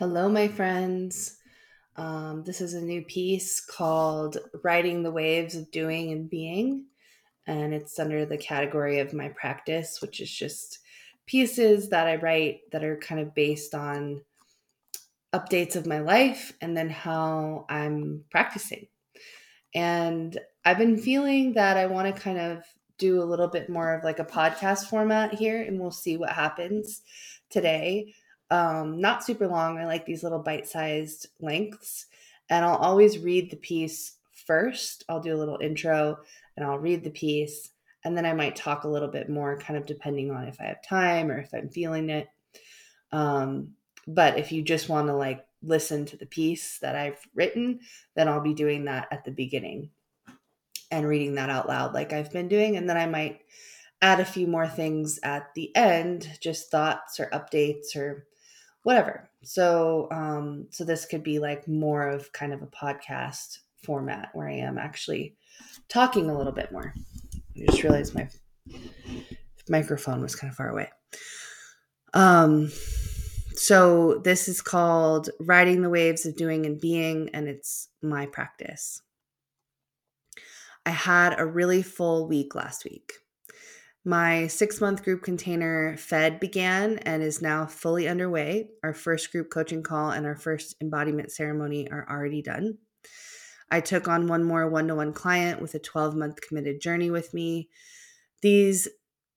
Hello, my friends. Um, this is a new piece called Riding the Waves of Doing and Being, and it's under the category of my practice, which is just pieces that I write that are kind of based on updates of my life and then how I'm practicing. And I've been feeling that I want to kind of do a little bit more of like a podcast format here, and we'll see what happens today um, not super long. I like these little bite sized lengths. And I'll always read the piece first. I'll do a little intro and I'll read the piece. And then I might talk a little bit more, kind of depending on if I have time or if I'm feeling it. Um, but if you just want to like listen to the piece that I've written, then I'll be doing that at the beginning and reading that out loud like I've been doing. And then I might add a few more things at the end, just thoughts or updates or whatever. So um so this could be like more of kind of a podcast format where I am actually talking a little bit more. I just realized my microphone was kind of far away. Um so this is called Riding the Waves of Doing and Being and it's my practice. I had a really full week last week. My six month group container Fed began and is now fully underway. Our first group coaching call and our first embodiment ceremony are already done. I took on one more one to one client with a 12 month committed journey with me. These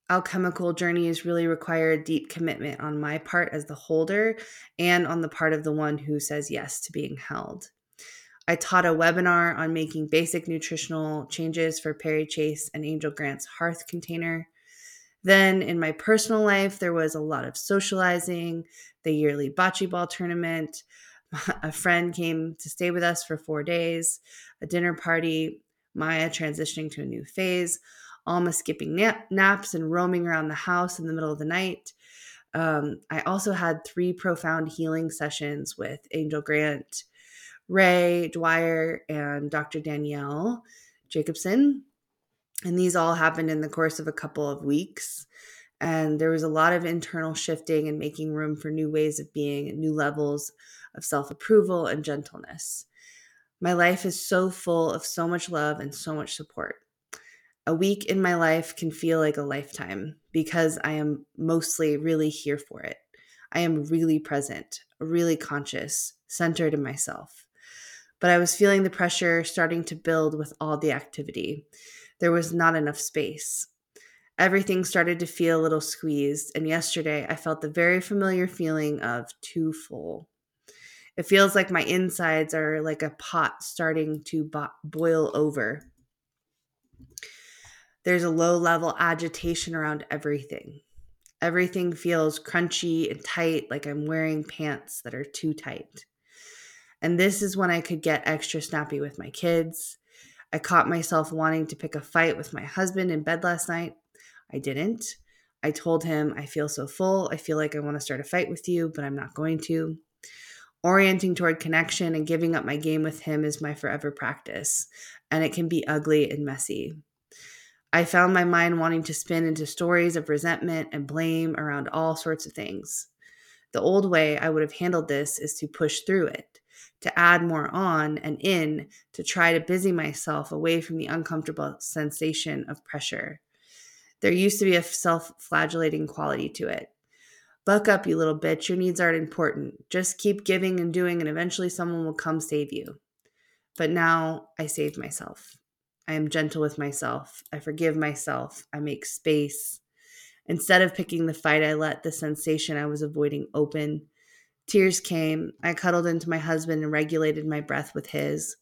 alchemical journeys really require a deep commitment on my part as the holder and on the part of the one who says yes to being held. I taught a webinar on making basic nutritional changes for Perri Chase and Angel Grant's hearth container. Then in my personal life, there was a lot of socializing, the yearly bocce ball tournament. A friend came to stay with us for four days, a dinner party, Maya transitioning to a new phase, Alma skipping nap- naps and roaming around the house in the middle of the night. Um, I also had three profound healing sessions with Angel Grant, Rae Dwyer, and Dr. Danielle Jacobson. And these all happened in the course of a couple of weeks. And there was a lot of internal shifting and making room for new ways of being new levels of self approval and gentleness. My life is so full of so much love and so much support. A week in my life can feel like a lifetime because I am mostly really here for it. I am really present, really conscious, centered in myself. But I was feeling the pressure starting to build with all the activity there was not enough space. Everything started to feel a little squeezed, and yesterday I felt the very familiar feeling of too full. It feels like my insides are like a pot starting to bo- boil over. There's a low level agitation around everything. Everything feels crunchy and tight, like I'm wearing pants that are too tight. And this is when I could get extra snappy with my kids. I caught myself wanting to pick a fight with my husband in bed last night. I didn't. I told him, I feel so full. I feel like I want to start a fight with you, but I'm not going to. Orienting toward connection and giving up my game with him is my forever practice, and it can be ugly and messy. I found my mind wanting to spin into stories of resentment and blame around all sorts of things. The old way I would have handled this is to push through it to add more on and in to try to busy myself away from the uncomfortable sensation of pressure. There used to be a self flagellating quality to it. Buck up, you little bitch. Your needs aren't important. Just keep giving and doing, and eventually someone will come save you. But now I save myself. I am gentle with myself. I forgive myself. I make space. Instead of picking the fight, I let the sensation I was avoiding open Tears came. I cuddled into my husband and regulated my breath with his.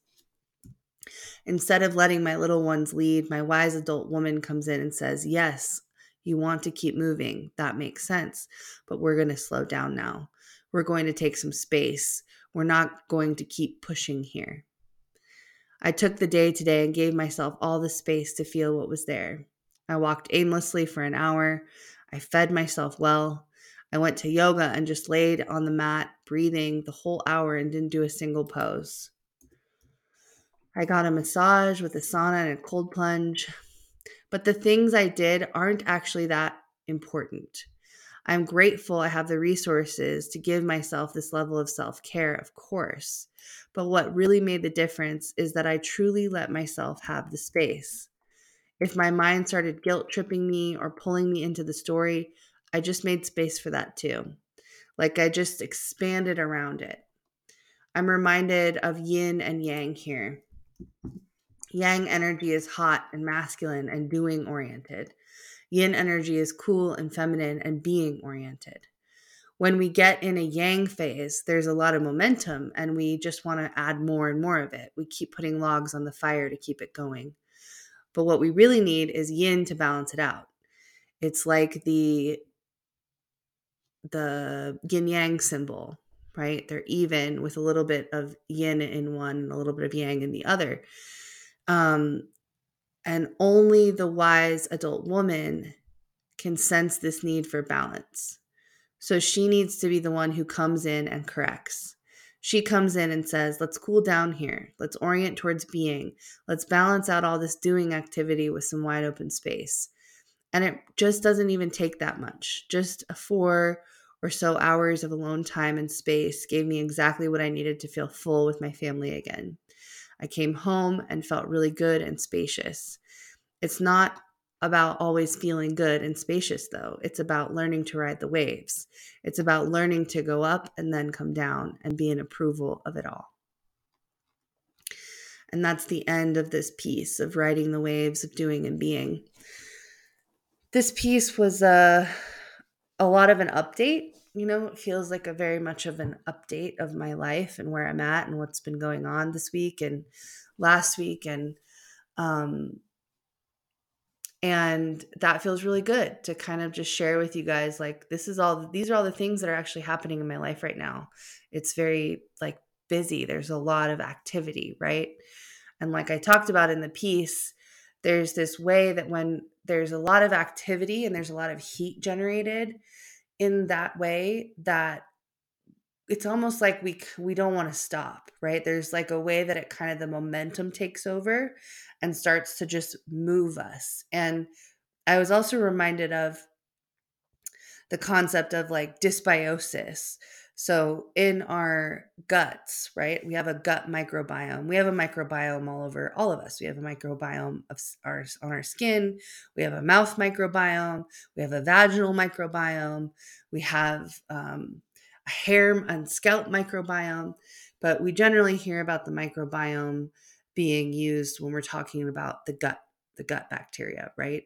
Instead of letting my little ones lead, my wise adult woman comes in and says, Yes, you want to keep moving. That makes sense. But we're going to slow down now. We're going to take some space. We're not going to keep pushing here. I took the day today and gave myself all the space to feel what was there. I walked aimlessly for an hour. I fed myself well. I went to yoga and just laid on the mat, breathing the whole hour and didn't do a single pose. I got a massage with a sauna and a cold plunge. But the things I did aren't actually that important. I'm grateful I have the resources to give myself this level of self care, of course. But what really made the difference is that I truly let myself have the space. If my mind started guilt tripping me or pulling me into the story, I just made space for that too. Like I just expanded around it. I'm reminded of yin and yang here. Yang energy is hot and masculine and doing oriented. Yin energy is cool and feminine and being oriented. When we get in a yang phase, there's a lot of momentum and we just want to add more and more of it. We keep putting logs on the fire to keep it going. But what we really need is yin to balance it out. It's like the the yin yang symbol, right? They're even with a little bit of yin in one a little bit of yang in the other. Um, and only the wise adult woman can sense this need for balance. So she needs to be the one who comes in and corrects. She comes in and says, Let's cool down here. Let's orient towards being. Let's balance out all this doing activity with some wide open space. And it just doesn't even take that much. Just a four or so hours of alone time and space gave me exactly what I needed to feel full with my family again. I came home and felt really good and spacious. It's not about always feeling good and spacious, though. It's about learning to ride the waves. It's about learning to go up and then come down and be in approval of it all. And that's the end of this piece of riding the waves of doing and being. This piece was a, a lot of an update. You know, it feels like a very much of an update of my life and where I'm at and what's been going on this week and last week. And um, and that feels really good to kind of just share with you guys like this is all these are all the things that are actually happening in my life right now it's very like busy there's a lot of activity right and like i talked about in the piece there's this way that when there's a lot of activity and there's a lot of heat generated in that way that it's almost like we we don't want to stop right there's like a way that it kind of the momentum takes over and starts to just move us. And I was also reminded of the concept of like dysbiosis. So in our guts, right, we have a gut microbiome. We have a microbiome all over all of us. We have a microbiome of our on our skin. We have a mouth microbiome. We have a vaginal microbiome. We have um, a hair and scalp microbiome. But we generally hear about the microbiome being used when we're talking about the gut the gut bacteria right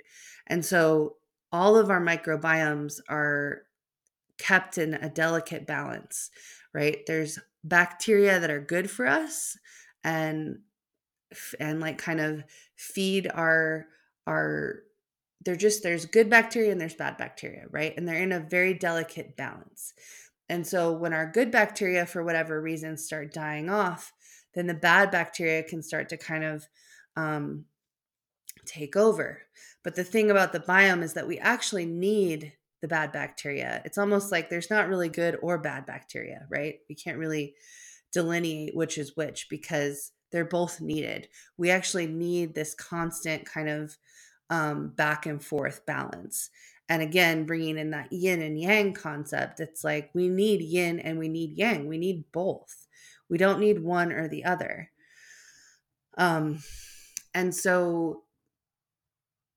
and so all of our microbiomes are kept in a delicate balance right? There's bacteria that are good for us and and like kind of feed our our they're just there's good bacteria and there's bad bacteria right? And they're in a very delicate balance. And so when our good bacteria for whatever reason start dying off then the bad bacteria can start to kind of um, take over. But the thing about the biome is that we actually need the bad bacteria. It's almost like there's not really good or bad bacteria, right? We can't really delineate which is which because they're both needed. We actually need this constant kind of um, back and forth balance. And again, bringing in that yin and yang concept, it's like we need yin and we need yang. We need both. We don't need one or the other. Um, and so,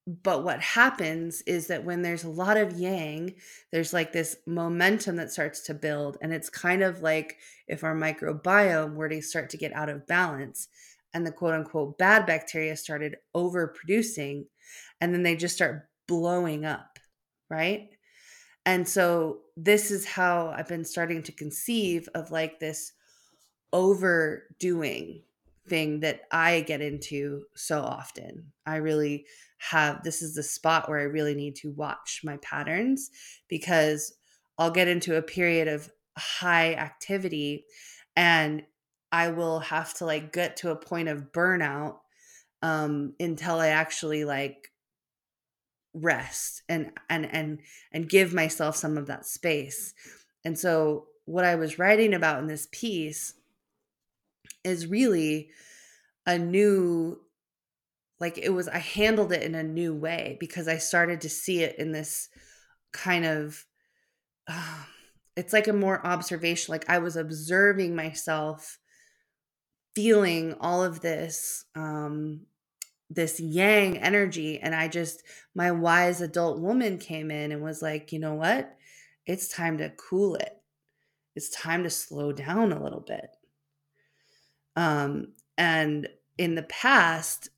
but what happens is that when there's a lot of yang, there's like this momentum that starts to build. And it's kind of like if our microbiome were to start to get out of balance and the quote unquote bad bacteria started overproducing, and then they just start blowing up, right? And so, this is how I've been starting to conceive of like this overdoing thing that I get into so often. I really have this is the spot where I really need to watch my patterns because I'll get into a period of high activity and I will have to like get to a point of burnout um until I actually like rest and and and and give myself some of that space. And so what I was writing about in this piece is really a new like it was I handled it in a new way because I started to see it in this kind of uh, it's like a more observation like i was observing myself feeling all of this um this yang energy and i just my wise adult woman came in and was like you know what? It's time to cool it. It's time to slow down a little bit um and in the past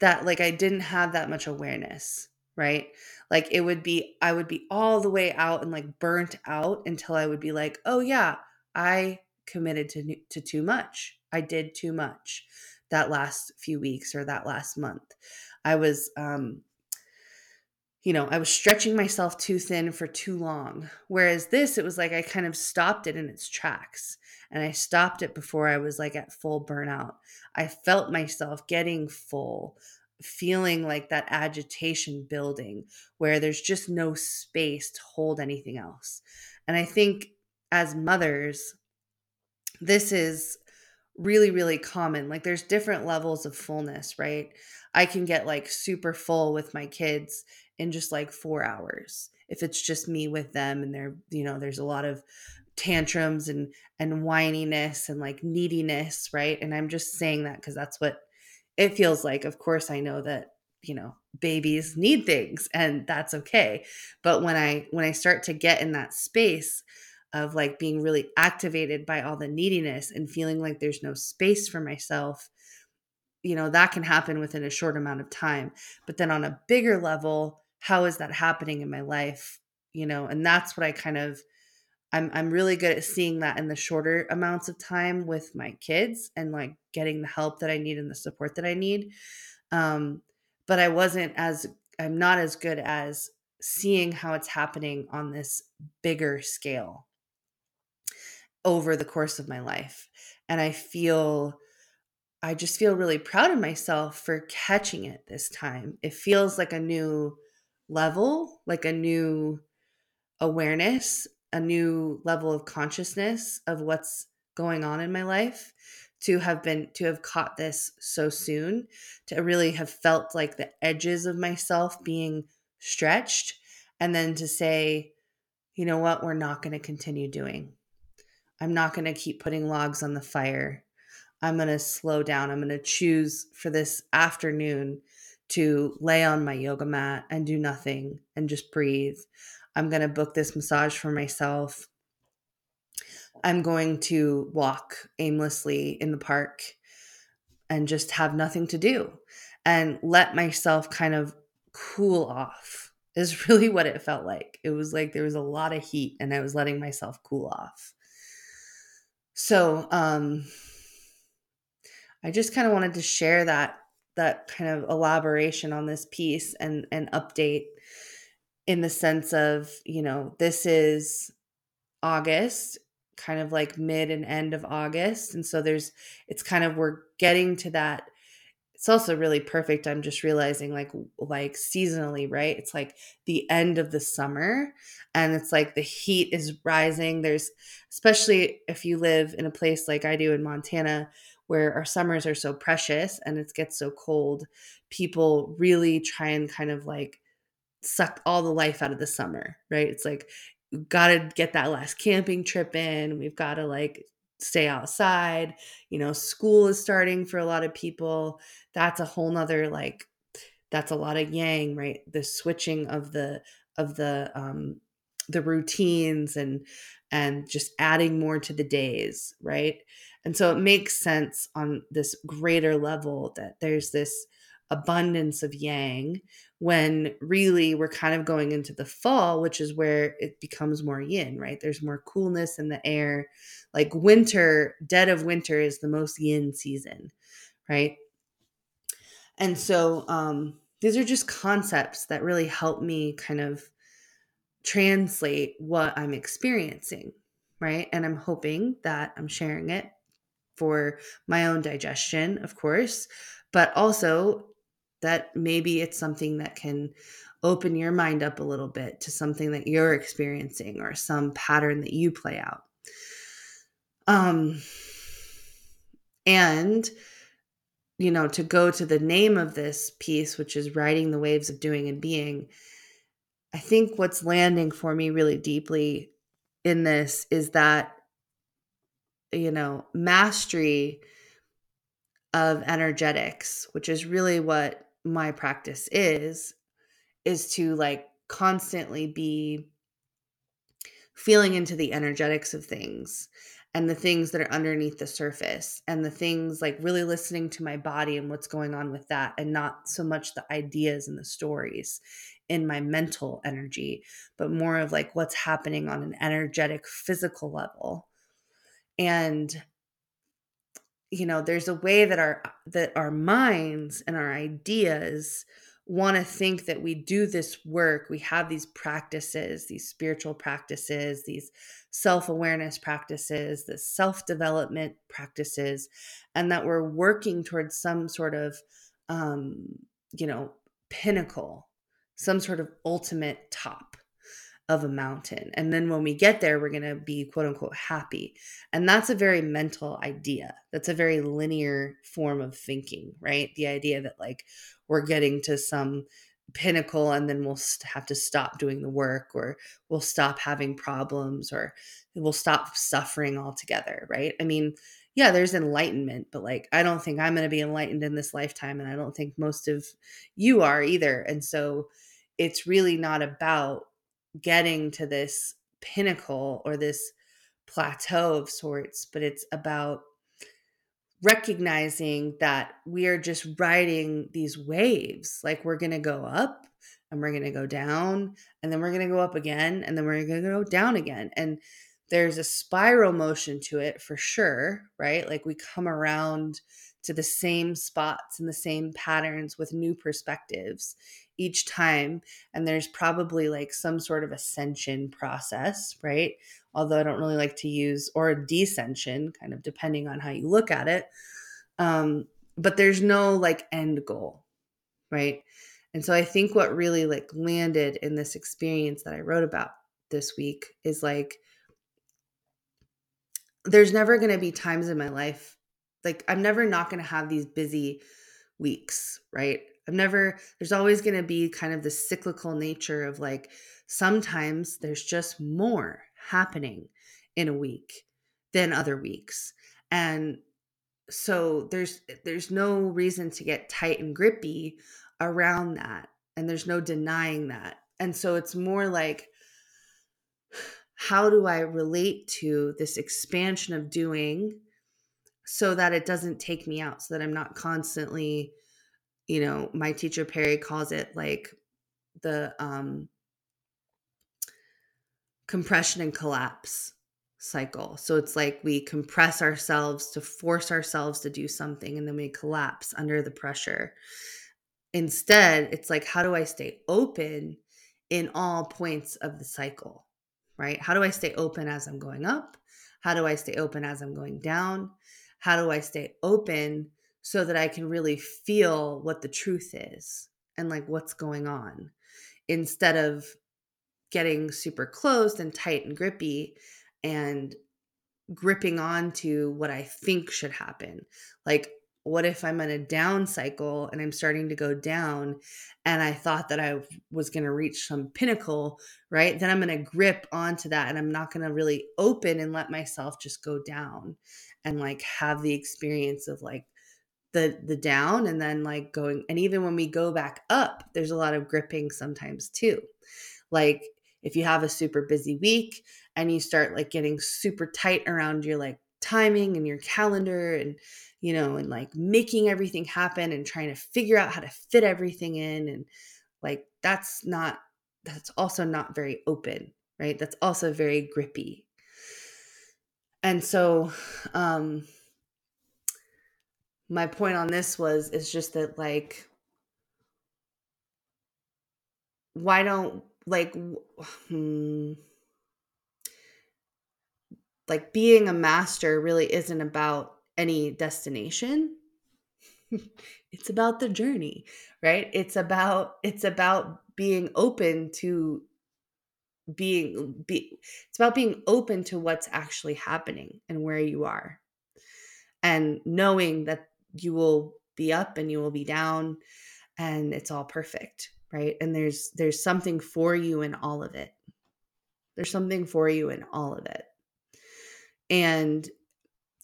that like i didn't have that much awareness right like it would be i would be all the way out and like burnt out until i would be like oh yeah i committed to to too much i did too much that last few weeks or that last month. I was, um, you know, I was stretching myself too thin for too long. Whereas this, it was like I kind of stopped it in its tracks and I stopped it before I was like at full burnout. I felt myself getting full, feeling like that agitation building where there's just no space to hold anything else. And I think as mothers, this is really really common like there's different levels of fullness right i can get like super full with my kids in just like 4 hours if it's just me with them and they're you know there's a lot of tantrums and and whininess and like neediness right? And i'm just saying that because that's what it feels like. Of course i know that you know babies need things and that's okay. But when i when i start to get in that space of like being really activated by all the neediness and feeling like there's no space for myself you know that can happen within a short amount of time. But then on a bigger level how is that happening in my life you know and that's what i kind of i'm i'm really good at seeing that in the shorter amounts of time with my kids and like getting the help that i need and the support that i need um but i wasn't as i'm not as good as seeing how it's happening on this bigger scale over the course of my life. And I feel, I just feel really proud of myself for catching it this time. It feels like a new level, like a new awareness, a new level of consciousness of what's going on in my life to have been to have caught this so soon to really have felt like the edges of myself being stretched and then to say you know what we're not going to continue doing I'm not going to keep putting logs on the fire. I'm going to slow down. I'm going to choose for this afternoon to lay on my yoga mat and do nothing and just breathe. I'm going to book this massage for myself. I'm going to walk aimlessly in the park and just have nothing to do and let myself kind of cool off is really what it felt like. It was like there was a lot of heat and I was letting myself cool off. So um, I just kind of wanted to share that that kind of elaboration on this piece and and update in the sense of you know this is August kind of like mid and end of August. And so there's it's kind of we're getting to that. It's also really perfect i'm just realizing like like seasonally right? It's like the end of the summer and it's like the heat is rising. There's especially if you live in a place like i do in montana where our summers are so precious and it gets so cold people really try and kind of like suck all the life out of the summer right? It's like got to get that last camping trip in we've got to like stay outside. You know school is starting for a lot of people. That's a whole nother like that's a lot of yang right? The switching of the of the um the routines and and just adding more to the days right and so it makes sense on this greater level that there's this abundance of yang when really we're kind of going into the fall, which is where it becomes more yin, right? There's more coolness in the air. Like winter, dead of winter is the most yin season, right? And so um, these are just concepts that really help me kind of translate what I'm experiencing, right? And I'm hoping that I'm sharing it for my own digestion, of course, but also that maybe it's something that can open your mind up a little bit to something that you're experiencing or some pattern that you play out. Um and you know, to go to the name of this piece, which is riding the waves of doing and being, I think what's landing for me really deeply in this is that you know mastery of energetics which is really what my practice is is to like constantly be feeling into the energetics of things and the things that are underneath the surface and the things like really listening to my body and what's going on with that and not so much the ideas and the stories in my mental energy but more of like what's happening on an energetic physical level. And you know there's a way that our that our minds and our ideas want to think that we do this work we have these practices these spiritual practices these self-awareness practices the self-development practices and that we're working towards some sort of um you know pinnacle some sort of ultimate top of a mountain. And then when we get there, we're going to be quote unquote happy. And that's a very mental idea. That's a very linear form of thinking, right? The idea that like we're getting to some pinnacle and then we'll have to stop doing the work or we'll stop having problems or we'll stop suffering altogether, right? I mean, yeah, there's enlightenment, but like I don't think I'm going to be enlightened in this lifetime and I don't think most of you are either. And so it's really not about getting to this pinnacle or this plateau of sorts, but it's about recognizing that we are just riding these waves. Like we're going to go up and we're going to go down and then we're going to go up again and then we're going to go down again. And there's a spiral motion to it for sure, right? Like we come around to the same spots and the same patterns with new perspectives each time and there's probably like some sort of ascension process right? Although i don't really like to use or a descension kind of depending on how you look at it um but there's no like end goal right? And so i think what really like landed in this experience that i wrote about this week is like there's never going to be times in my life like i'm never not going to have these busy weeks right I've never, there's always going to be kind of the cyclical nature of like, sometimes there's just more happening in a week than other weeks. And so there's there's no reason to get tight and grippy around that and there's no denying that and so it's more like how do i relate to this expansion of doing so that it doesn't take me out so that i'm not constantly you know, my teacher Perri calls it like the um, compression and collapse cycle. So it's like we compress ourselves to force ourselves to do something and then we collapse under the pressure. Instead, it's like, how do I stay open in all points of the cycle, right? How do I stay open as I'm going up? How do I stay open as I'm going down? How do I stay open so that I can really feel what the truth is and like what's going on instead of getting super closed and tight and grippy and gripping on to what I think should happen. Like, what if I'm in a down cycle and I'm starting to go down and I thought that I was going to reach some pinnacle, right? Then I'm going to grip onto that and I'm not going to really open and let myself just go down and like have the experience of like the the down and then like going and even when we go back up there's a lot of gripping sometimes too. Like if you have a super busy week and you start like getting super tight around your like timing and your calendar and you know and like making everything happen and trying to figure out how to fit everything in and like that's not that's also not very open right? That's also very grippy. And so um my point on this was is just that like why don't like hmm, like being a master really isn't about any destination. It's about the journey right? It's about it's about being open to being be it's about being open to what's actually happening and where you are. And knowing that you will be up and you will be down and it's all perfect right and there's there's something for you in all of it There's something for you in all of it. And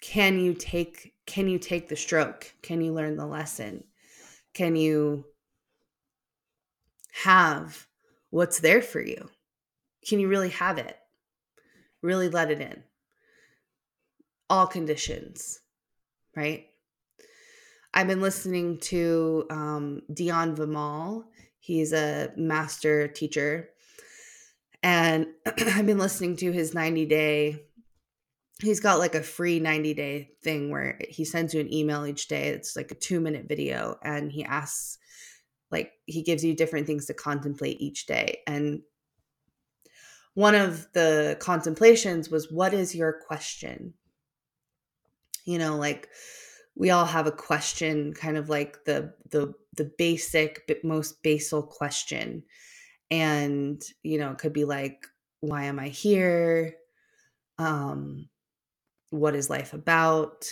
can you take can you take the stroke? Can you learn the lesson? Can you have what's there for you? Can you really have it? Really let it in. All conditions, right? I've been listening to um, Dion Vimal. He's a master teacher. And I've been listening to his 90 day, he's got like a free 90 day thing where he sends you an email each day. It's like a two minute video. And he asks, like, he gives you different things to contemplate each day. And one of the contemplations was, What is your question? You know, like, we all have a question kind of like the the the basic most basal question. And you know it could be like why am i here? Um what is life about?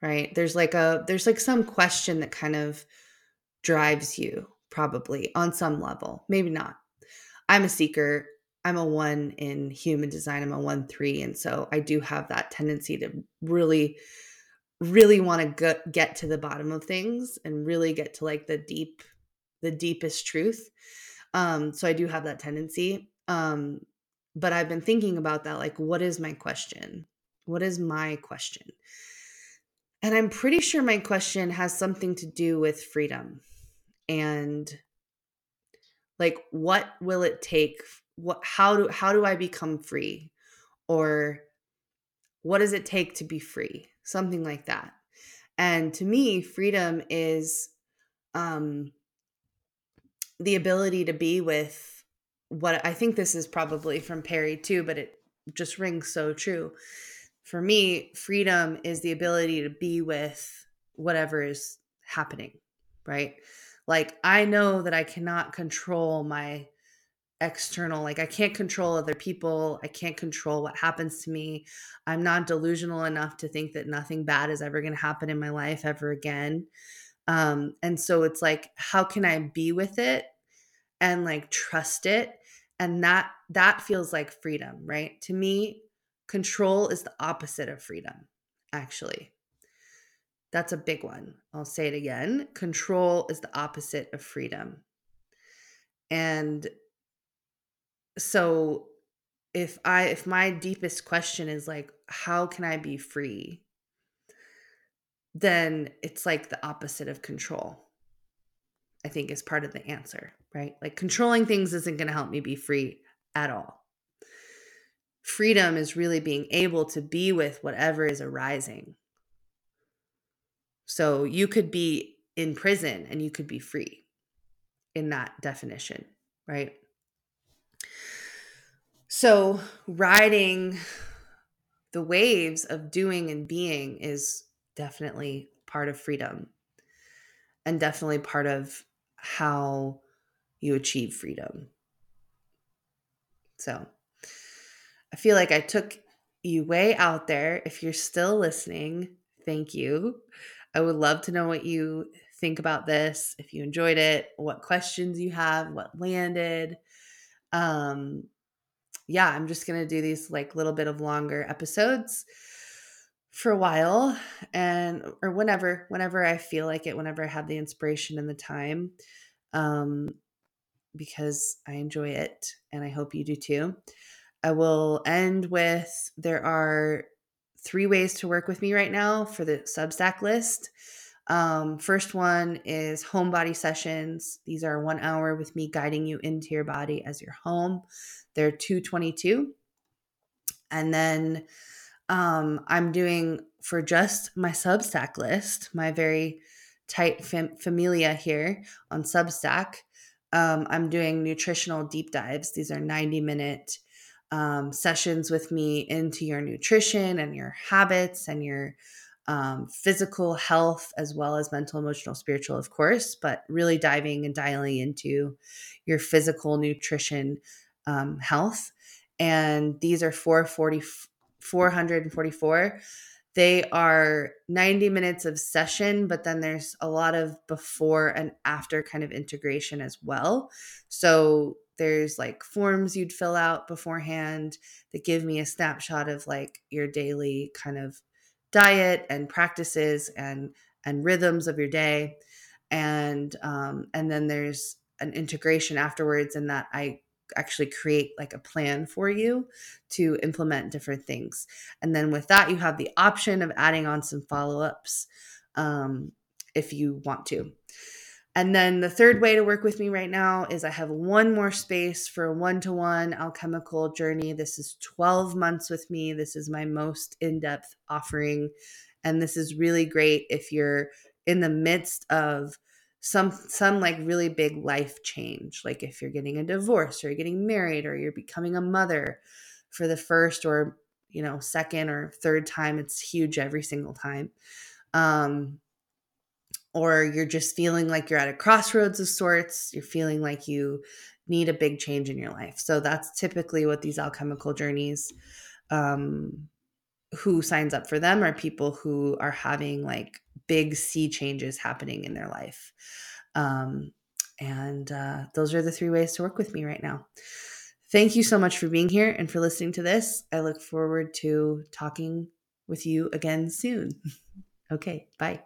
Right? There's like a there's like some question that kind of drives you probably on some level. Maybe not. I'm a seeker. I'm a one in human design. I'm a one three. And so i do have that tendency to really really want to get to the bottom of things and really get to like the deep the deepest truth. Um so i do have that tendency. Um but i've been thinking about that like what is my question? What is my question? And i'm pretty sure my question has something to do with freedom and like what will it take what how do how do i become free? Or what does it take to be free something like that. And to me, freedom is um, the ability to be with what I think this is probably from Perri too, but it just rings so true. For me, freedom is the ability to be with whatever is happening, right? Like, I know that I cannot control my external like i can't control other people i can't control what happens to me i'm not delusional enough to think that nothing bad is ever going to happen in my life ever again um and so it's like how can i be with it and like trust it? And that that feels like freedom right? To me control is the opposite of freedom actually. That's a big one i'll say it again control is the opposite of freedom. And so if i if my deepest question is like how can i be free? then it's like the opposite of control i think is part of the answer right? Like controlling things isn't going to help me be free at all. Freedom is really being able to be with whatever is arising. So you could be in prison and you could be free in that definition right so, riding the waves of doing and being is definitely part of freedom and definitely part of how you achieve freedom. So, I feel like I took you way out there. If you're still listening, thank you. I would love to know what you think about this, if you enjoyed it, what questions you have, what landed. Um, yeah, I'm just going to do these like little bit of longer episodes for a while and or whenever whenever I feel like it, whenever I have the inspiration and the time. Um because I enjoy it and I hope you do too. I will end with there are three ways to work with me right now for the Substack list. Um, first one is home body sessions. These are one hour with me guiding you into your body as your home. They're 222. And then um, I'm doing for just my Substack list, my very tight fam- familia here on Substack. Um, I'm doing nutritional deep dives. These are 90 minute um, sessions with me into your nutrition and your habits and your um, physical health as well as mental, emotional, spiritual, of course, but really diving and dialing into your physical nutrition um, health. And these are 440, 444. They are 90 minutes of session, but then there's a lot of before and after kind of integration as well. So there's like forms you'd fill out beforehand that give me a snapshot of like your daily kind of diet and practices and and rhythms of your day. And um, and then there's an integration afterwards in that i actually create like a plan for you to implement different things. And then with that you have the option of adding on some follow-ups um, if you want to and then the third way to work with me right now is I have one more space for a one to one alchemical journey. This is 12 months with me. This is my most in depth offering. And this is really great if you're in the midst of some some like really big life change like if you're getting a divorce or you're getting married or you're becoming a mother for the first or you know second or third time it's huge every single time um or you're just feeling like you're at a crossroads of sorts, you're feeling like you need a big change in your life. So that's typically what these alchemical journeys um who signs up for them are people who are having like big sea changes happening in their life. Um and uh, those are the three ways to work with me right now. Thank you so much for being here and for listening to this. I look forward to talking with you again soon. okay, bye.